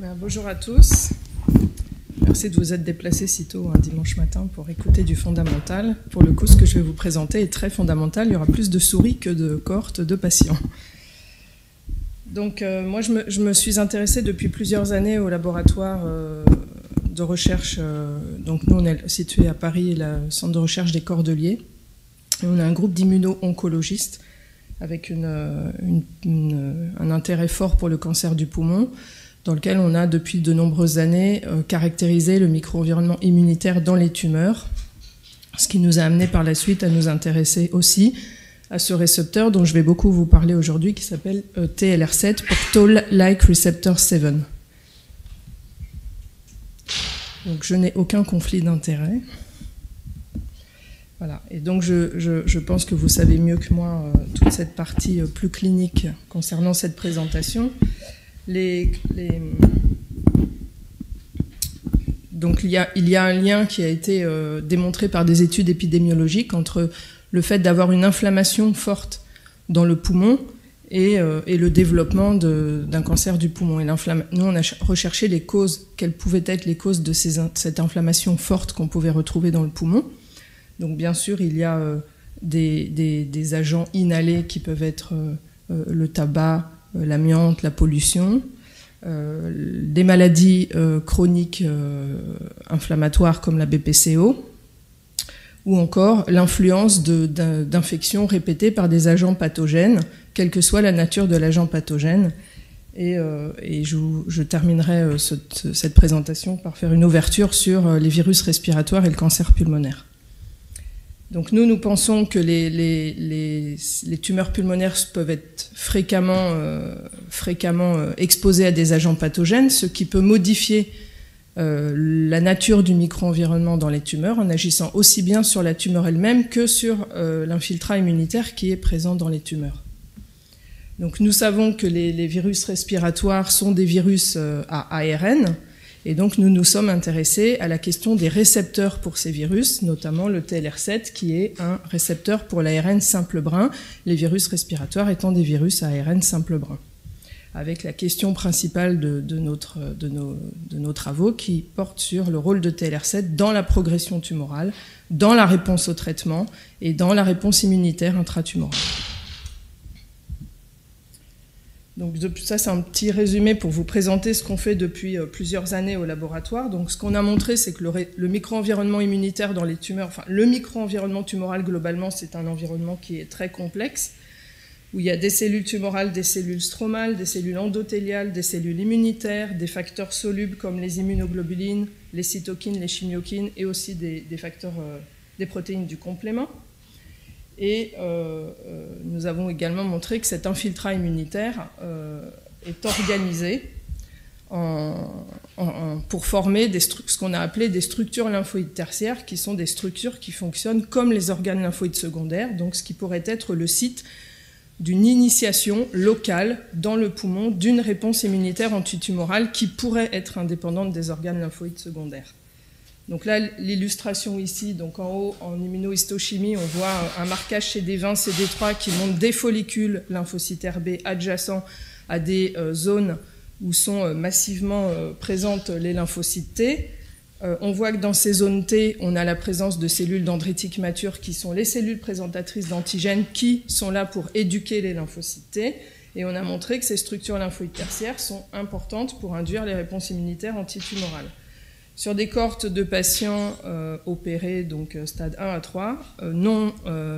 Ben, bonjour à tous. Merci de vous être déplacés si tôt un dimanche matin pour écouter du fondamental. Pour le coup, ce que je vais vous présenter est très fondamental. Il y aura plus de souris que de cohortes de patients. Donc, euh, moi, je me, suis intéressée depuis plusieurs années au laboratoire euh, de recherche. Euh, donc, nous, on est situé à Paris, le centre de recherche des Cordeliers. On a un groupe d'immuno-oncologistes avec un intérêt fort pour le cancer du poumon dans lequel on a depuis de nombreuses années euh, caractérisé le micro-environnement immunitaire dans les tumeurs, ce qui nous a amené par la suite à nous intéresser aussi à ce récepteur dont je vais beaucoup vous parler aujourd'hui, qui s'appelle euh, TLR7 pour Toll-like Receptor 7. Donc je n'ai aucun conflit d'intérêt. Voilà. Et donc je, je, pense que vous savez mieux que moi euh, toute cette partie plus clinique concernant cette présentation. Donc il y, a, un lien qui a été euh, démontré par des études épidémiologiques entre le fait d'avoir une inflammation forte dans le poumon et, euh, le développement d'un cancer du poumon. Nous, on a recherché les causes, quelles pouvaient être les causes de cette inflammation forte qu'on pouvait retrouver dans le poumon. Donc bien sûr, il y a euh, des, agents inhalés qui peuvent être le tabac, l'amiante, la pollution, euh, des maladies euh, chroniques inflammatoires comme la BPCO, ou encore l'influence d'infections répétées par des agents pathogènes, quelle que soit la nature de l'agent pathogène. Et, euh, je, terminerai euh, ce, cette présentation par faire une ouverture sur euh, les virus respiratoires et le cancer pulmonaire. Donc nous, nous pensons que les, tumeurs pulmonaires peuvent être fréquemment, euh, euh, exposées à des agents pathogènes, ce qui peut modifier euh, la nature du micro-environnement dans les tumeurs en agissant aussi bien sur la tumeur elle-même que sur l'infiltrat immunitaire qui est présent dans les tumeurs. Donc nous savons que les, virus respiratoires sont des virus à ARN, et donc nous nous sommes intéressés à la question des récepteurs pour ces virus, notamment le TLR7 qui est un récepteur pour l'ARN simple brun, les virus respiratoires étant des virus à ARN simple brun. Avec la question principale de, notre, nos, de nos travaux qui porte sur le rôle de TLR7 dans la progression tumorale, dans la réponse au traitement et dans la réponse immunitaire intratumorale. Donc ça, c'est un petit résumé pour vous présenter ce qu'on fait depuis euh, plusieurs années au laboratoire. Donc ce qu'on a montré, c'est que le, micro-environnement immunitaire dans les tumeurs, enfin le micro-environnement tumoral globalement, c'est un environnement qui est très complexe, où il y a des cellules tumorales, des cellules stromales, des cellules endothéliales, des cellules immunitaires, des facteurs solubles comme les immunoglobulines, les cytokines, les chimiokines, et aussi des, des facteurs, euh, des protéines du complément. Et euh, euh, nous avons également montré que cet infiltrat immunitaire euh, est organisé pour former ce qu'on a appelé des structures lymphoïdes tertiaires, qui sont des structures qui fonctionnent comme les organes lymphoïdes secondaires, donc ce qui pourrait être le site d'une initiation locale dans le poumon d'une réponse immunitaire antitumorale qui pourrait être indépendante des organes lymphoïdes secondaires. Donc là, l'illustration ici, donc en haut, en immunohistochimie, on voit un marquage CD20, CD3 qui montre des follicules lymphocytaires B adjacents à des euh, zones où sont euh, massivement euh, présentes les lymphocytes T. On voit que dans ces zones T, on a la présence de cellules dendritiques matures qui sont les cellules présentatrices d'antigènes qui sont là pour éduquer les lymphocytes T. Et on a montré que ces structures lymphoïdes tertiaires sont importantes pour induire les réponses immunitaires antitumorales. Sur des cohortes de patients euh, opérés, donc euh, stade 1 à 3, euh, non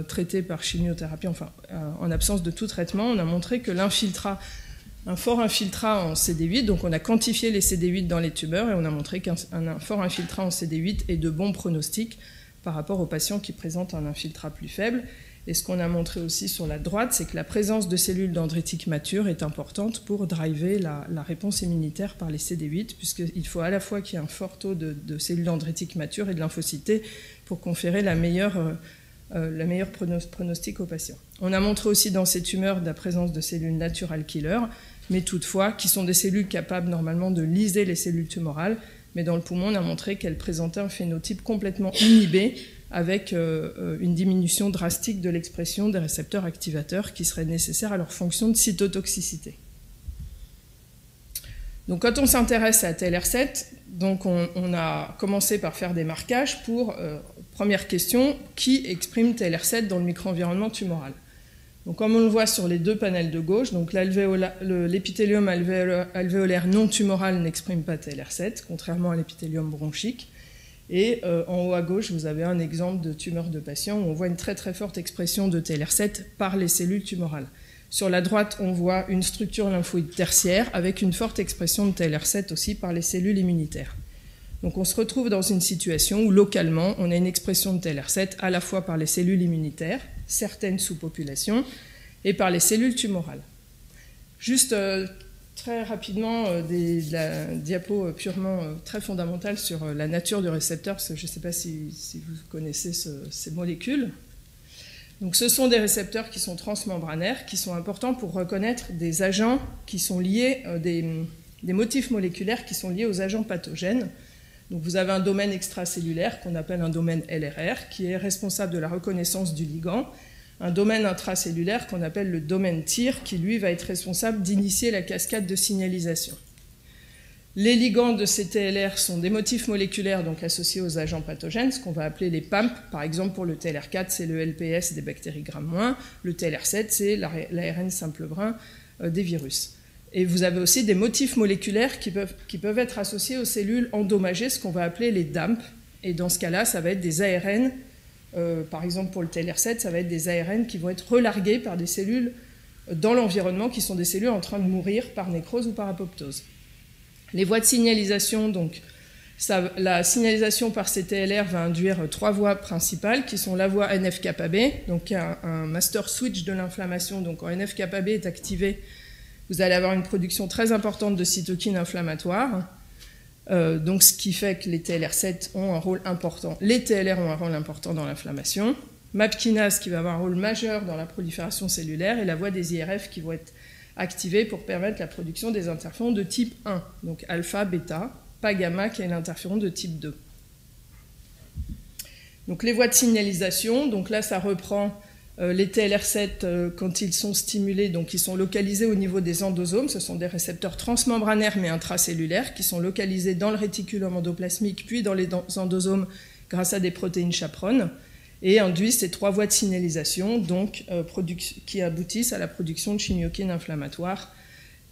traités par chimiothérapie, enfin en absence de tout traitement, on a montré que l'infiltrat, un fort infiltrat en CD8, donc on a quantifié les CD8 dans les tumeurs et on a montré qu'un un fort infiltrat en CD8 est de bons pronostics par rapport aux patients qui présentent un infiltrat plus faible. Et ce qu'on a montré aussi sur la droite, c'est que la présence de cellules dendritiques matures est importante pour driver la, réponse immunitaire par les CD8, puisqu'il faut à la fois qu'il y ait un fort taux de, cellules dendritiques matures et de lymphocytes pour conférer la meilleure, euh, euh, pronostic aux patients. On a montré aussi dans ces tumeurs la présence de cellules natural killer, mais toutefois qui sont des cellules capables normalement de liser les cellules tumorales, mais dans le poumon, on a montré qu'elles présentaient un phénotype complètement inhibé avec euh, une diminution drastique de l'expression des récepteurs activateurs qui seraient nécessaires à leur fonction de cytotoxicité. Donc quand on s'intéresse à TLR7, donc on, a commencé par faire des marquages pour, euh, première question, qui exprime TLR7 dans le microenvironnement tumoral? Donc comme on le voit sur les deux panels de gauche, l'épithélium alvéolaire non tumoral n'exprime pas TLR7, contrairement à l'épithélium bronchique. Et euh, en haut à gauche, vous avez un exemple de tumeur de patient où on voit une très très forte expression de TLR7 par les cellules tumorales. Sur la droite, on voit une structure lymphoïde tertiaire avec une forte expression de TLR7 aussi par les cellules immunitaires. Donc on se retrouve dans une situation où localement, on a une expression de TLR7 à la fois par les cellules immunitaires, certaines sous-populations, et par les cellules tumorales. Juste euh, très rapidement euh, des, la diapo purement euh, très fondamentale sur la nature du récepteur, parce que je ne sais pas si, vous connaissez ces molécules. Donc ce sont des récepteurs qui sont transmembranaires, qui sont importants pour reconnaître des agents qui sont liés, des motifs moléculaires qui sont liés aux agents pathogènes. Donc vous avez un domaine extracellulaire qu'on appelle un domaine LRR qui est responsable de la reconnaissance du ligand, un domaine intracellulaire qu'on appelle le domaine TIR qui lui va être responsable d'initier la cascade de signalisation. Les ligands de ces TLR sont des motifs moléculaires donc associés aux agents pathogènes, ce qu'on va appeler les PAMP. Par exemple, pour le TLR4, c'est le LPS des bactéries gram-, le TLR7, c'est l'ARN simple brun euh, des virus. Et vous avez aussi des motifs moléculaires qui peuvent, qui peuvent être associés aux cellules endommagées, ce qu'on va appeler les DAMP. Et dans ce cas-là, ça va être des ARN, euh, par exemple pour le TLR7, ça va être des ARN qui vont être relargués par des cellules dans l'environnement, qui sont des cellules en train de mourir par nécrose ou par apoptose. Les voies de signalisation, donc, la signalisation par ces TLR va induire trois voies principales qui sont la voie NF-kappa-B, donc un, un master switch de l'inflammation. Donc quand NF-kappa-B est activé, vous allez avoir une production très importante de cytokines inflammatoires. Euh, donc, ce qui fait que les TLR7 ont un rôle important. Les TLR ont un rôle important dans l'inflammation. MAP kinase qui va avoir un rôle majeur dans la prolifération cellulaire et la voie des IRF qui vont être activées pour permettre la production des interférons de type 1, donc alpha, bêta, pas gamma qui est l'interféron de type 2. Donc les voies de signalisation, donc là ça reprend les TLR7, euh, quand ils sont stimulés, donc ils sont localisés au niveau des endosomes, ce sont des récepteurs transmembranaires mais intracellulaires qui sont localisés dans le réticulum endoplasmique puis dans les endosomes grâce à des protéines chaperones et induisent ces trois voies de signalisation euh, qui aboutissent à la production de chimiokines inflammatoires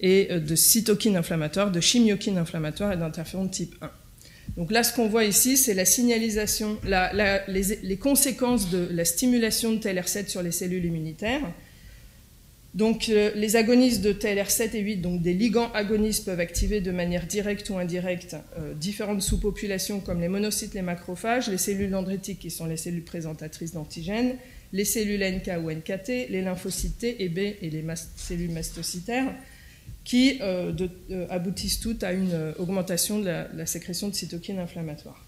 et de cytokines inflammatoires, de chimiokines inflammatoires et d'interférons type 1. Donc là, ce qu'on voit ici, c'est la signalisation, les, conséquences de la stimulation de TLR7 sur les cellules immunitaires. Donc euh, les agonistes de TLR7 et 8, donc des ligands agonistes, peuvent activer de manière directe ou indirecte euh, différentes sous-populations comme les monocytes, les macrophages, les cellules dendritiques qui sont les cellules présentatrices d'antigènes, les cellules NK ou NKT, les lymphocytes T et B et les cellules mastocytaires qui euh, euh, aboutissent toutes à une euh, augmentation de la, sécrétion de cytokines inflammatoires.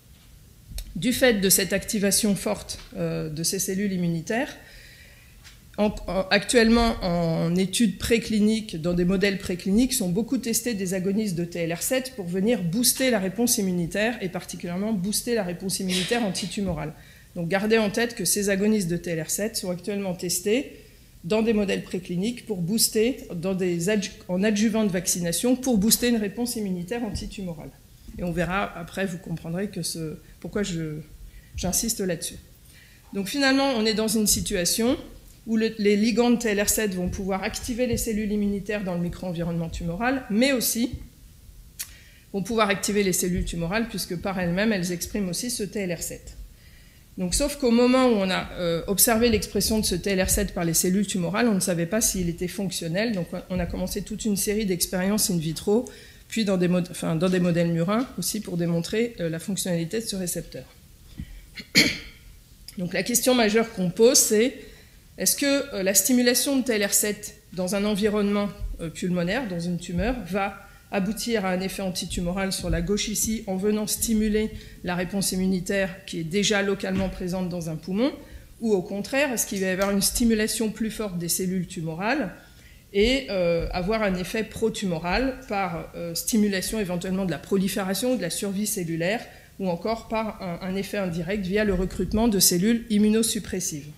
Du fait de cette activation forte de ces cellules immunitaires, actuellement en études précliniques, dans des modèles précliniques, sont beaucoup testés des agonistes de TLR7 pour venir booster la réponse immunitaire et particulièrement booster la réponse immunitaire antitumorale. Donc gardez en tête que ces agonistes de TLR7 sont actuellement testés dans des modèles précliniques pour booster, en adjuvant de vaccination, pour booster une réponse immunitaire antitumorale. Et on verra après, vous comprendrez que pourquoi j'insiste là-dessus. Donc finalement, on est dans une situation où les ligands de TLR7 vont pouvoir activer les cellules immunitaires dans le micro-environnement tumoral, mais aussi vont pouvoir activer les cellules tumorales, puisque par elles-mêmes, elles expriment aussi ce TLR7. Donc, sauf qu'au moment où on a euh, observé l'expression de ce TLR7 par les cellules tumorales, on ne savait pas s'il était fonctionnel. Donc, on a commencé toute une série d'expériences in vitro, puis dans des, modèles murins aussi pour démontrer euh, la fonctionnalité de ce récepteur. Donc, la question majeure qu'on pose, c'est est-ce que euh, la stimulation de TLR7 dans un environnement pulmonaire, dans une tumeur, va aboutir à un effet antitumoral sur la gauche ici en venant stimuler la réponse immunitaire qui est déjà localement présente dans un poumon, ou au contraire, est-ce qu'il va y avoir une stimulation plus forte des cellules tumorales et euh, avoir un effet pro-tumoral par euh, stimulation éventuellement de la prolifération ou de la survie cellulaire, ou encore par un, effet indirect via le recrutement de cellules immunosuppressives?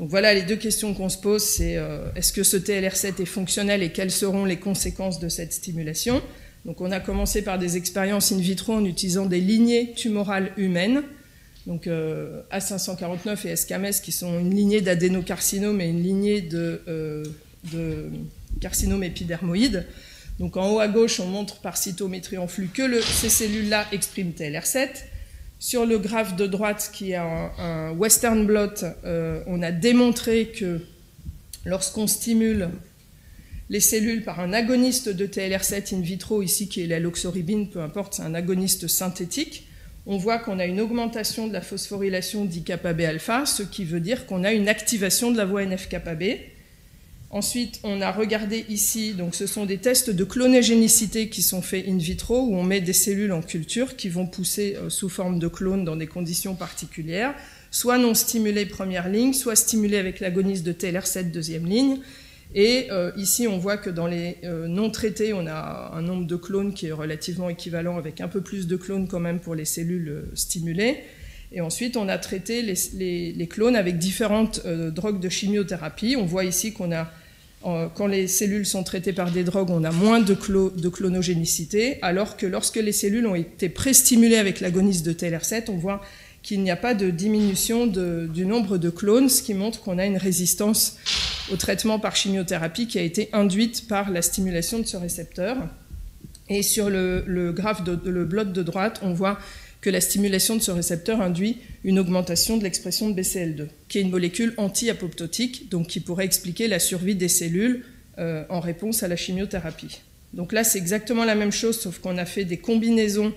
Donc voilà les deux questions qu'on se pose, c'est est-ce que ce TLR7 est fonctionnel et quelles seront les conséquences de cette stimulation? Donc on a commencé par des expériences in vitro en utilisant des lignées tumorales humaines donc euh, A549 et SCAMES, qui sont une lignée d'adénocarcinome et une lignée de, euh, carcinome épidermoïde. Donc en haut à gauche, on montre par cytométrie en flux que ces cellules-là expriment TLR7. Sur le graphe de droite, qui est un, western blot, euh, on a démontré que lorsqu'on stimule les cellules par un agoniste de TLR7 in vitro, ici qui est la loxoribine, peu importe, c'est un agoniste synthétique, on voit qu'on a une augmentation de la phosphorylation d'IKB alpha, ce qui veut dire qu'on a une activation de la voie NF-kappa-B. Ensuite, on a regardé ici, donc ce sont des tests de clonégénicité qui sont faits in vitro, où on met des cellules en culture qui vont pousser euh, sous forme de clones dans des conditions particulières, soit non stimulées première ligne, soit stimulées avec l'agoniste de TLR7 deuxième ligne. Et euh, ici, on voit que dans les euh, non traités, on a un nombre de clones qui est relativement équivalent, avec un peu plus de clones quand même pour les cellules stimulées. Et ensuite, on a traité les, clones avec différentes drogues de chimiothérapie. On voit ici qu'on a, quand les cellules sont traitées par des drogues, on a moins de, clonogénicité, alors que lorsque les cellules ont été pré-stimulées avec l'agoniste de TLR7, on voit qu'il n'y a pas de diminution du nombre de clones, ce qui montre qu'on a une résistance au traitement par chimiothérapie qui a été induite par la stimulation de ce récepteur. Et sur le, graphe, de, le de droite, on voit que la stimulation de ce récepteur induit une augmentation de l'expression de BCL2, qui est une molécule anti-apoptotique, donc qui pourrait expliquer la survie des cellules euh, en réponse à la chimiothérapie. Donc là, c'est exactement la même chose, sauf qu'on a fait des combinaisons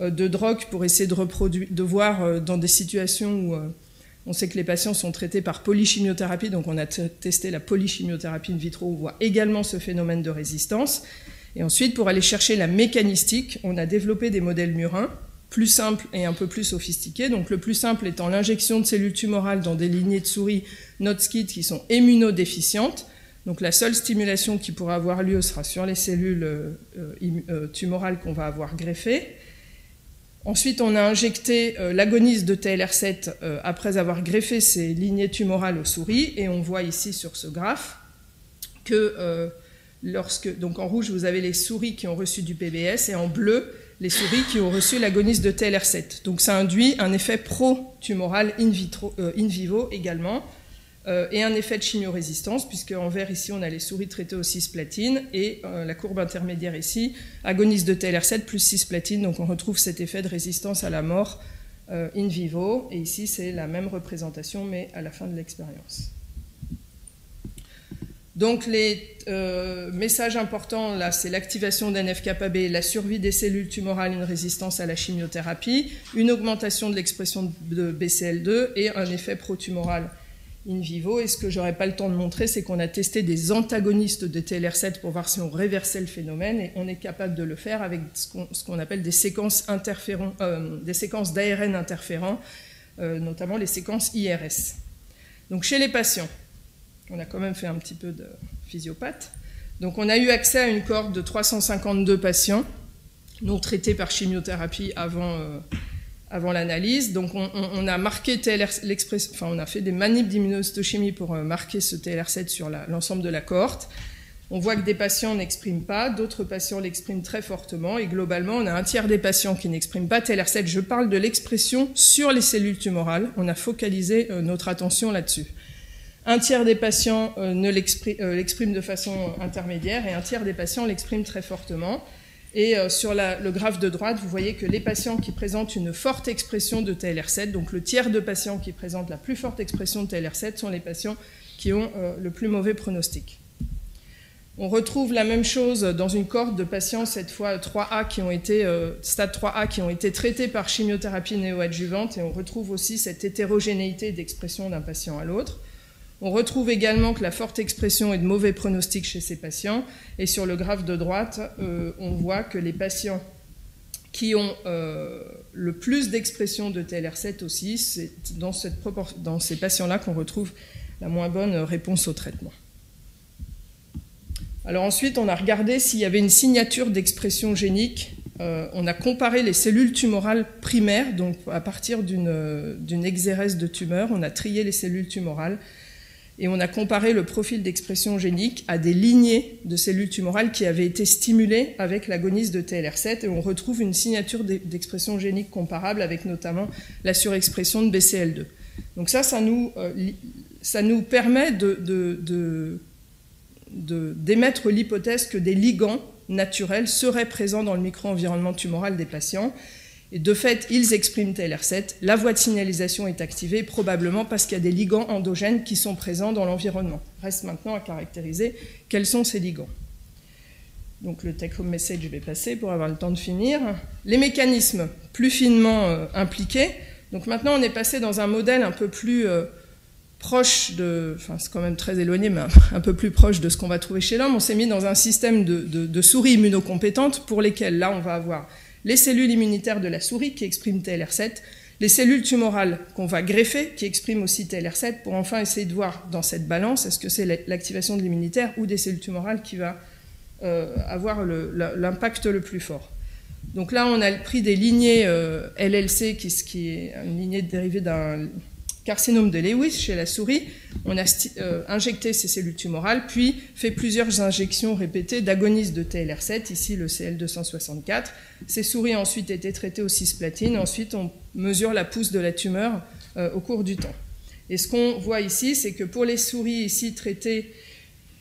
euh, de drogue pour essayer de voir euh, dans des situations où on sait que les patients sont traités par polychimiothérapie, donc on a testé la polychimiothérapie in vitro, on voit également ce phénomène de résistance. Et ensuite, pour aller chercher la mécanistique, on a développé des modèles murins, plus simples et un peu plus sophistiqués. Donc le plus simple étant l'injection de cellules tumorales dans des lignées de souris NotSkid qui sont immunodéficientes. Donc la seule stimulation qui pourra avoir lieu sera sur les cellules euh, euh, tumorales qu'on va avoir greffées. Ensuite, on a injecté euh, l'agoniste de TLR7 euh, après avoir greffé ces lignées tumorales aux souris, et on voit ici sur ce graphe que euh, lorsque, donc en rouge, vous avez les souris qui ont reçu du PBS, et en bleu, les souris qui ont reçu l'agoniste de TLR7. Donc ça induit un effet pro-tumoral in, in vivo également, euh, et un effet de chimiorésistance, puisque en vert ici on a les souris traitées au cisplatine, et euh, la courbe intermédiaire ici, agoniste de TLR7 plus cisplatine, donc on retrouve cet effet de résistance à la mort euh, in vivo, et ici c'est la même représentation, mais à la fin de l'expérience. Donc les messages importants là, c'est l'activation d'NF-kappa-B, la survie des cellules tumorales, une résistance à la chimiothérapie, une augmentation de l'expression de BCL2 et un effet pro-tumoral in vivo. Et ce que j'aurais pas le temps de montrer, c'est qu'on a testé des antagonistes de TLR7 pour voir si on réversait le phénomène, et on est capable de le faire avec ce qu'on appelle des séquences euh, d'ARN interférents, euh, notamment les séquences IRS. Donc chez les patients, on a quand même fait un petit peu de physiopathe. Donc on a eu accès à une cohorte de 352 patients non traités par chimiothérapie avant, euh, l'analyse. Donc on, a marqué TLR, enfin on a fait des manips d'immunohistochimie pour euh, marquer ce TLR7 sur l'ensemble de la cohorte. On voit que des patients n'expriment pas, d'autres patients l'expriment très fortement, et globalement, on a un tiers des patients qui n'expriment pas TLR7. Je parle de l'expression sur les cellules tumorales. On a focalisé euh, notre attention là-dessus. Un tiers des patients euh, l'expriment de façon intermédiaire, et un tiers des patients l'expriment très fortement. Et euh, sur le graphe de droite, vous voyez que les patients qui présentent une forte expression de TLR7, donc le tiers de patients qui présentent la plus forte expression de TLR7 sont les patients qui ont euh, le plus mauvais pronostic. On retrouve la même chose dans une cohorte de patients, cette fois 3A qui ont été, euh, stade 3A, qui ont été traités par chimiothérapie néoadjuvante, et on retrouve aussi cette hétérogénéité d'expression d'un patient à l'autre. On retrouve également que la forte expression est de mauvais pronostic chez ces patients. Et sur le graphe de droite, euh, on voit que les patients qui ont euh, le plus d'expression de TLR7 aussi, c'est dans, ces patients-là qu'on retrouve la moins bonne réponse au traitement. Alors ensuite, on a regardé s'il y avait une signature d'expression génique. Euh, on a comparé les cellules tumorales primaires, donc à partir d'une exérèse de tumeur, on a trié les cellules tumorales et on a comparé le profil d'expression génique à des lignées de cellules tumorales qui avaient été stimulées avec l'agoniste de TLR7 et on retrouve une signature d'expression génique comparable avec notamment la surexpression de BCL2. Donc ça, ça nous, euh, permet de, d'émettre l'hypothèse que des ligands naturels seraient présents dans le micro-environnement tumoral des patients et de fait, ils expriment TLR7. La voie de signalisation est activée, probablement parce qu'il y a des ligands endogènes qui sont présents dans l'environnement. Reste maintenant à caractériser quels sont ces ligands. Donc le take-home message, je vais passer pour avoir le temps de finir. Les mécanismes plus finement euh, impliqués. Donc maintenant, on est passé dans un modèle un peu plus euh, proche de, enfin c'est quand même très éloigné, mais un, peu plus proche de ce qu'on va trouver chez l'homme. On s'est mis dans un système de, de souris immunocompétentes pour lesquelles là, on va avoir les cellules immunitaires de la souris qui expriment TLR7, les cellules tumorales qu'on va greffer qui expriment aussi TLR7 pour enfin essayer de voir dans cette balance est-ce que c'est l'activation de l'immunitaire ou des cellules tumorales qui va euh, avoir l'impact le, plus fort. Donc là, on a pris des lignées euh, LLC, qui, qui, est une lignée dérivée d'un carcinome de Lewis chez la souris. On a euh, injecté ces cellules tumorales, puis fait plusieurs injections répétées d'agonistes de TLR7, ici le CL264. Ces souris ont ensuite été traitées au cisplatine. Ensuite, on mesure la pousse de la tumeur euh, au cours du temps. Et ce qu'on voit ici, c'est que pour les souris ici traitées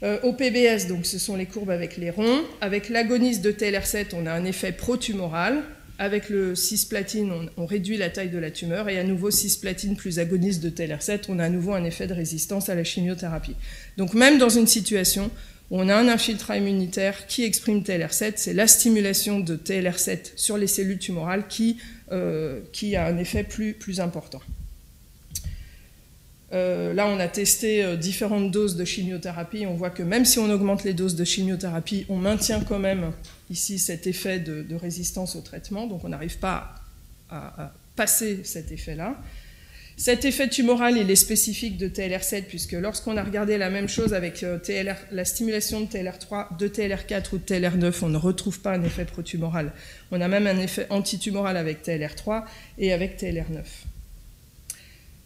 euh, au PBS, donc ce sont les courbes avec les ronds, avec l'agoniste de TLR7, on a un effet pro-tumoral. Avec le cisplatine, on, réduit la taille de la tumeur et à nouveau cisplatine plus agoniste de TLR7, on a à nouveau un effet de résistance à la chimiothérapie. Donc même dans une situation où on a un infiltrat immunitaire qui exprime TLR7, c'est la stimulation de TLR7 sur les cellules tumorales qui, euh, qui a un effet plus, plus important. Euh, là, on a testé euh, différentes doses de chimiothérapie. On voit que même si on augmente les doses de chimiothérapie, on maintient quand même ici cet effet de, résistance au traitement. Donc on n'arrive pas à, passer cet effet-là. Cet effet tumoral, il est spécifique de TLR7, puisque lorsqu'on a regardé la même chose avec euh, la stimulation de TLR3, de TLR4 ou de TLR9, on ne retrouve pas un effet protumoral. On a même un effet antitumoral avec TLR3 et avec TLR9.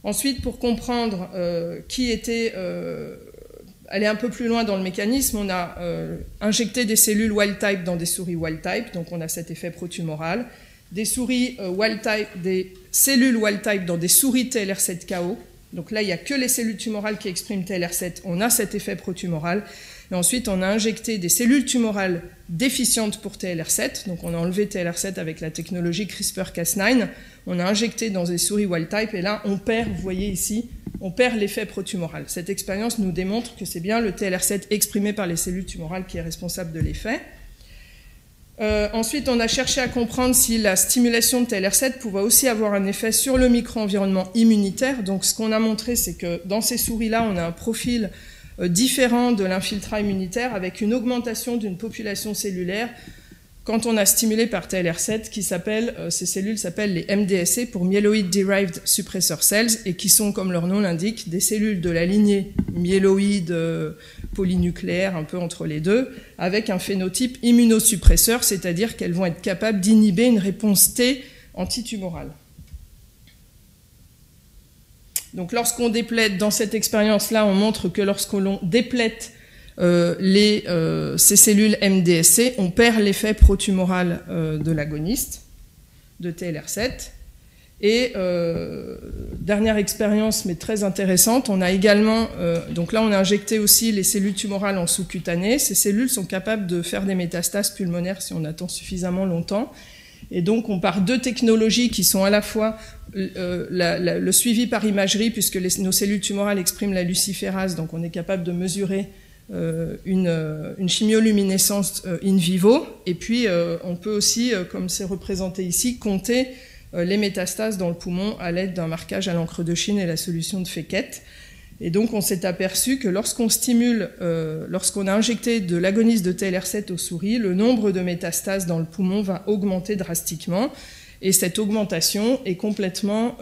Ensuite, pour comprendre euh, qui était, euh, aller un peu plus loin dans le mécanisme, on a euh, injecté des cellules wild type dans des souris wild type, donc on a cet effet protumoral. Des souris wild type, des cellules wild type dans des souris TLR7-KO. Donc là, il n'y a que les cellules tumorales qui expriment TLR7. On a cet effet protumoral. Et ensuite, on a injecté des cellules tumorales déficientes pour TLR7. Donc on a enlevé TLR7 avec la technologie CRISPR-Cas9 on a injecté dans des souris wild type et là on perd, vous voyez ici, on perd l'effet protumoral. Cette expérience nous démontre que c'est bien le TLR7 exprimé par les cellules tumorales qui est responsable de l'effet. Euh, ensuite, on a cherché à comprendre si la stimulation de TLR7 pouvait aussi avoir un effet sur le micro-environnement immunitaire. Donc, ce qu'on a montré, c'est que dans ces souris-là, on a un profil différent de l'infiltrat immunitaire avec une augmentation d'une population cellulaire quand on a stimulé par TLR7, qui s'appelle, euh, ces cellules s'appellent les MDSC pour Myeloid Derived Suppressor Cells, et qui sont, comme leur nom l'indique, des cellules de la lignée myéloïde euh, polynucléaire, un peu entre les deux, avec un phénotype immunosuppresseur, c'est-à-dire qu'elles vont être capables d'inhiber une réponse T antitumorale. Donc lorsqu'on déplète, dans cette expérience-là, on montre que lorsqu'on déplète euh, les, euh, ces cellules MDSC, on perd l'effet protumoral euh, de l'agoniste, de TLR7. Et dernière expérience, mais très intéressante, on a également, donc là on a injecté aussi les cellules tumorales en sous-cutané. Ces cellules sont capables de faire des métastases pulmonaires si on attend suffisamment longtemps. Et donc on part deux technologies qui sont à la fois le suivi par imagerie, puisque nos cellules tumorales expriment la luciférase, donc on est capable de mesurer euh, euh, une, chimioluminescence euh, in vivo. Et puis, on peut aussi, comme c'est représenté ici, compter les métastases dans le poumon à l'aide d'un marquage à l'encre de Chine et la solution de Fekete. Et donc, on s'est aperçu que lorsqu'on stimule, lorsqu'on a injecté de l'agoniste de TLR7 aux souris, le nombre de métastases dans le poumon va augmenter drastiquement. Et cette augmentation est complètement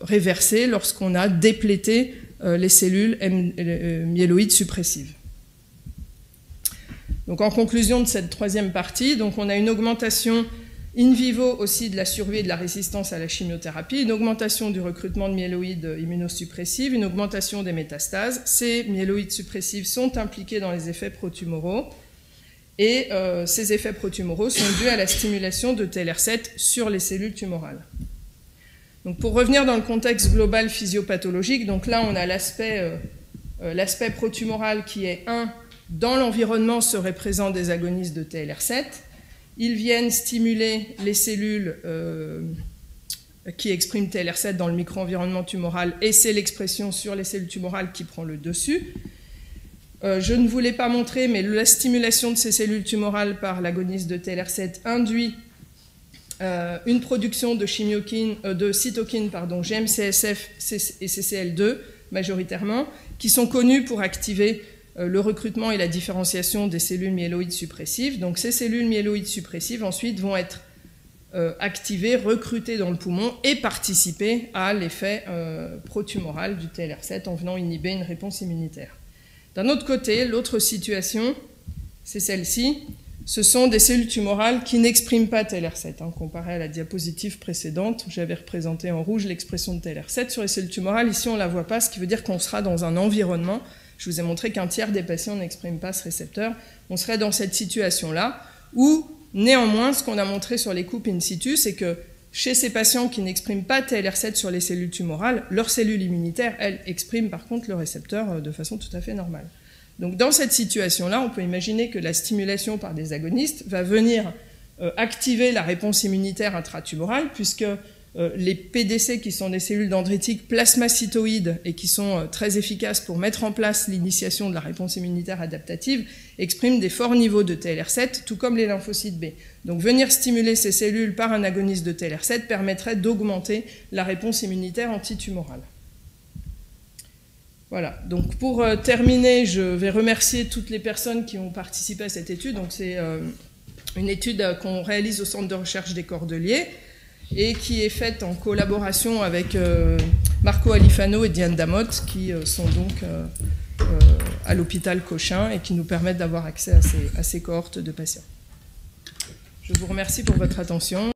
réversée lorsqu'on a déplété les cellules myéloïdes suppressives. Donc en conclusion de cette troisième partie, donc on a une augmentation in vivo aussi de la survie et de la résistance à la chimiothérapie, une augmentation du recrutement de myéloïdes immunosuppressifs, une augmentation des métastases. Ces myéloïdes suppressifs sont impliqués dans les effets protumoraux et euh, ces effets protumoraux sont dus à la stimulation de TLR7 sur les cellules tumorales. Donc pour revenir dans le contexte global physiopathologique, donc là on a l'aspect euh, euh, protumoral qui est 1 dans l'environnement seraient présents des agonistes de TLR7. Ils viennent stimuler les cellules euh, qui expriment TLR7 dans le micro-environnement tumoral et c'est l'expression sur les cellules tumorales qui prend le dessus. Euh, je ne voulais pas montrer, mais la stimulation de ces cellules tumorales par l'agoniste de TLR7 induit euh, une production de, de cytokines, pardon, GM-CSF et CCL2 majoritairement, qui sont connues pour activer le recrutement et la différenciation des cellules myéloïdes suppressives. Donc ces cellules myéloïdes suppressives ensuite vont être euh, activées, recrutées dans le poumon et participer à l'effet euh, protumoral du TLR7 en venant inhiber une réponse immunitaire. D'un autre côté, l'autre situation, c'est celle-ci. Ce sont des cellules tumorales qui n'expriment pas TLR7. Hein, comparé à la diapositive précédente, j'avais représenté en rouge l'expression de TLR7 sur les cellules tumorales. Ici, on ne la voit pas, ce qui veut dire qu'on sera dans un environnement je vous ai montré qu'un tiers des patients n'expriment pas ce récepteur. On serait dans cette situation-là où, néanmoins, ce qu'on a montré sur les coupes in situ, c'est que chez ces patients qui n'expriment pas TLR7 sur les cellules tumorales, leurs cellules immunitaires, elles, expriment par contre le récepteur euh, de façon tout à fait normale. Donc dans cette situation-là, on peut imaginer que la stimulation par des agonistes va venir euh, activer la réponse immunitaire intratumorale, puisque euh, les PDC, qui sont des cellules dendritiques plasmacytoïdes et qui sont euh, très efficaces pour mettre en place l'initiation de la réponse immunitaire adaptative, expriment des forts niveaux de TLR7, tout comme les lymphocytes B. Donc venir stimuler ces cellules par un agoniste de TLR7 permettrait d'augmenter la réponse immunitaire antitumorale. Voilà, donc pour euh, terminer, je vais remercier toutes les personnes qui ont participé à cette étude. Donc c'est une étude qu'on réalise au Centre de recherche des Cordeliers et qui est faite en collaboration avec euh, Marco Alifano et Diane Damotte, qui euh, sont donc euh, à l'hôpital Cochin et qui nous permettent d'avoir accès à ces cohortes de patients. Je vous remercie pour votre attention.